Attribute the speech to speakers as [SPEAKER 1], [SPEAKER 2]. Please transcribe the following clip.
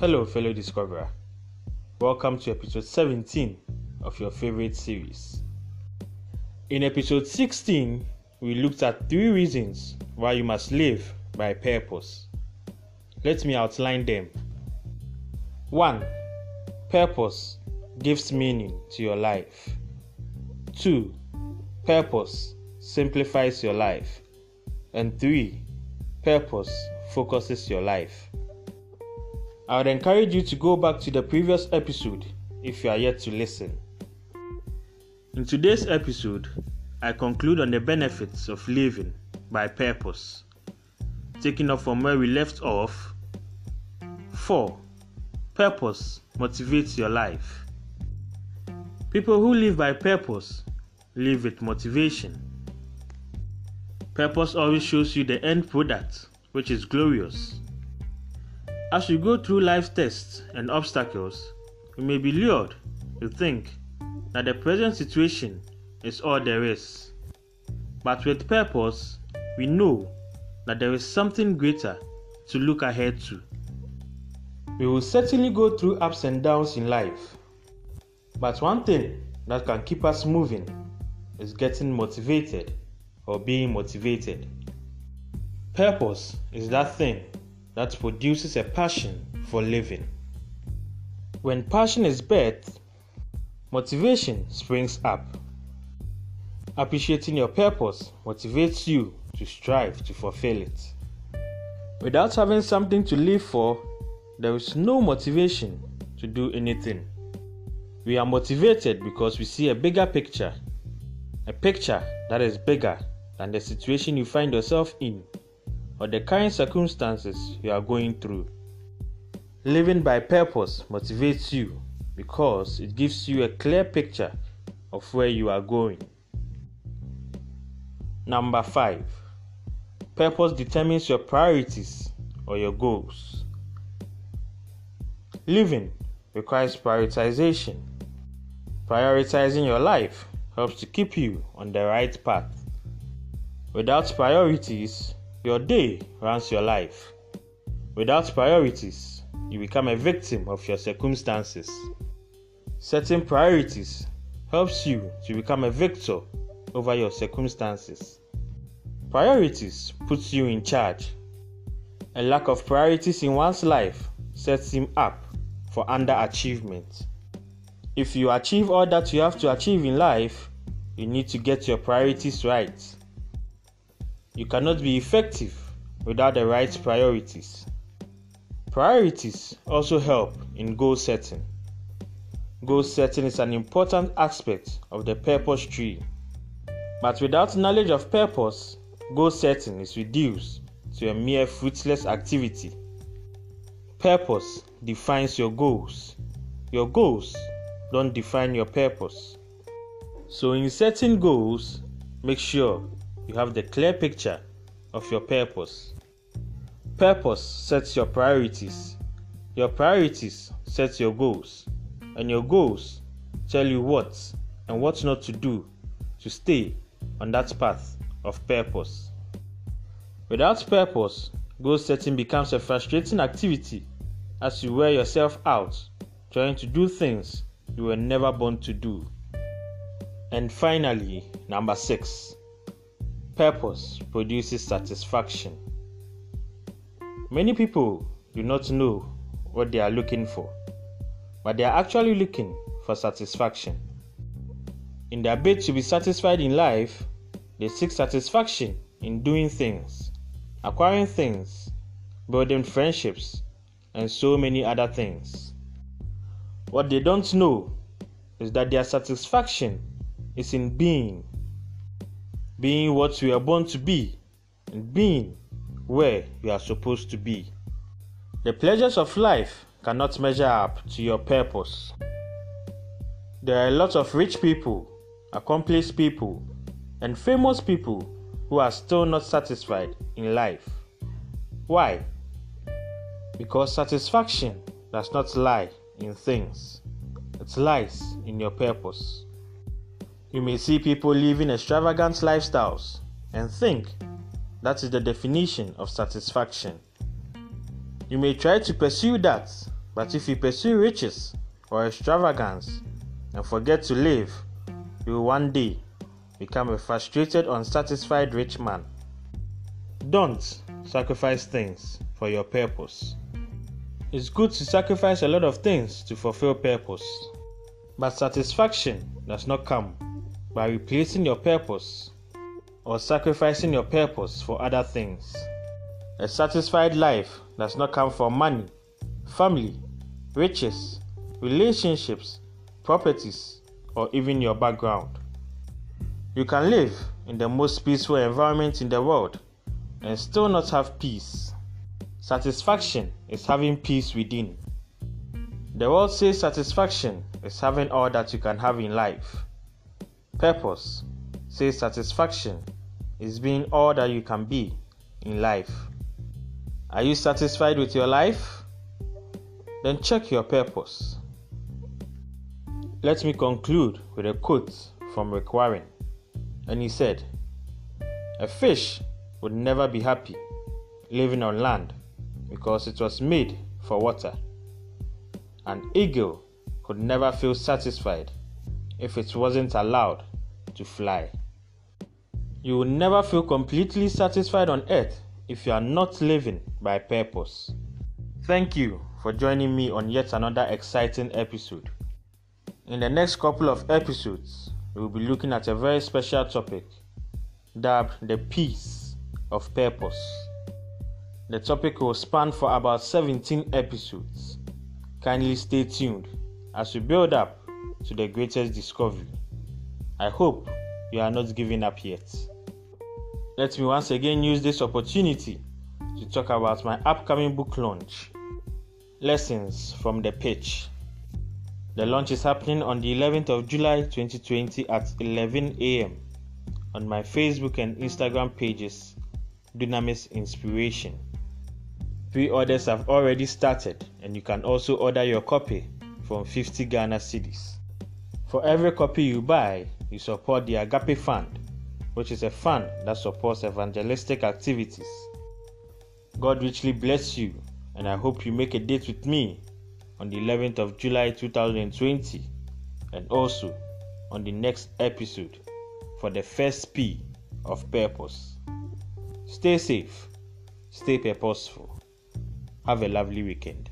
[SPEAKER 1] Hello, fellow discoverer. Welcome to episode 17 of your favorite series. In episode 16, we looked at three reasons why you must live by purpose. Let me outline them. 1. Purpose gives meaning to your life. 2. Purpose simplifies your life. And 3. Purpose focuses your life. I would encourage you to go back to the previous episode if you are yet to listen. In today's episode, I conclude on the benefits of living by purpose. Taking off from where we left off, 4. Purpose motivates your life. People who live by purpose live with motivation. Purpose always shows you the end product, which is glorious. As you go through life tests and obstacles, you may be lured to think that the present situation is all there is. But with purpose, we know that there is something greater to look ahead to. We will certainly go through ups and downs in life, but one thing that can keep us moving is getting motivated or being motivated. Purpose is that thing that produces a passion for living. When passion is birthed, motivation springs up. Appreciating your purpose motivates you to strive to fulfill it. Without having something to live for, there is no motivation to do anything. We are motivated because we see a bigger picture, a picture that is bigger than the situation you find yourself in or the current circumstances you are going through. Living by purpose motivates you because it gives you a clear picture of where you are going. Number 5. Purpose determines your priorities or your goals. Living requires prioritization. Prioritizing your life helps to keep you on the right path. Without priorities, your day runs your life. Without priorities, you become a victim of your circumstances. Setting priorities helps you to become a victor over your circumstances. Priorities puts you in charge. A lack of priorities in one's life sets him up for underachievement. If you achieve all that you have to achieve in life, you need to get your priorities right. You cannot be effective without the right priorities. Priorities also help in goal setting. Goal setting is an important aspect of the purpose tree. But without knowledge of purpose, goal setting is reduced to a mere fruitless activity. Purpose defines your goals. Your goals don't define your purpose. So, in setting goals, make sure you have the clear picture of your purpose. Purpose sets your priorities. Your priorities set your goals. And your goals tell you what and what not to do to stay on that path of purpose. Without purpose, goal setting becomes a frustrating activity as you wear yourself out trying to do things you were never born to do. And finally, number six, Purpose produces satisfaction. Many people do not know what they are looking for, but they are actually looking for satisfaction. In their bid to be satisfied in life, they seek satisfaction in doing things, acquiring things, building friendships, and so many other things. What they don't know is that their satisfaction is in being being what we are born to be, and being where we are supposed to be. The pleasures of life cannot measure up to your purpose. There are a lot of rich people, accomplished people, and famous people who are still not satisfied in life. Why? Because satisfaction does not lie in things, it lies in your purpose. You may see people living extravagant lifestyles and think that is the definition of satisfaction. You may try to pursue that But if you pursue riches or extravagance and forget to live, you will one day become a frustrated, unsatisfied rich man. Don't sacrifice things for your purpose. It's good to sacrifice a lot of things to fulfill purpose, but satisfaction does not come by replacing your purpose or sacrificing your purpose for other things. A satisfied life does not come from money, family, riches, relationships, properties, or even your background. You can live in the most peaceful environment in the world and still not have peace. Satisfaction is having peace within. The world says satisfaction is having all that you can have in life. Purpose says satisfaction is being all that you can be in life. Are you satisfied with your life? Then check your purpose. Let me conclude with a quote from Rick. And he said, A fish would never be happy living on land because it was made for water. An eagle could never feel satisfied if it wasn't allowed to fly. You will never feel completely satisfied on earth if you are not living by purpose. Thank you for joining me on yet another exciting episode. In the next couple of episodes, we will be looking at a very special topic dubbed the peace of purpose. The topic will span for about 17 episodes. Kindly stay tuned as we build up to the greatest discovery. I hope you are not giving up yet. Let me once again use this opportunity to talk about my upcoming book launch Lessons from the Pitch. The launch is happening on the 11th of July 2020 at 11 a.m. on my Facebook and Instagram pages, Dunamis Inspiration. Pre orders have already started, and you can also order your copy from 50 Ghana cedis. For every copy you buy, you support the Agape Fund, which is a fund that supports evangelistic activities. God richly bless you, and I hope you make a date with me on the 11th of July 2020 and also on the next episode for the first P of purpose. Stay safe, stay purposeful. Have a lovely weekend.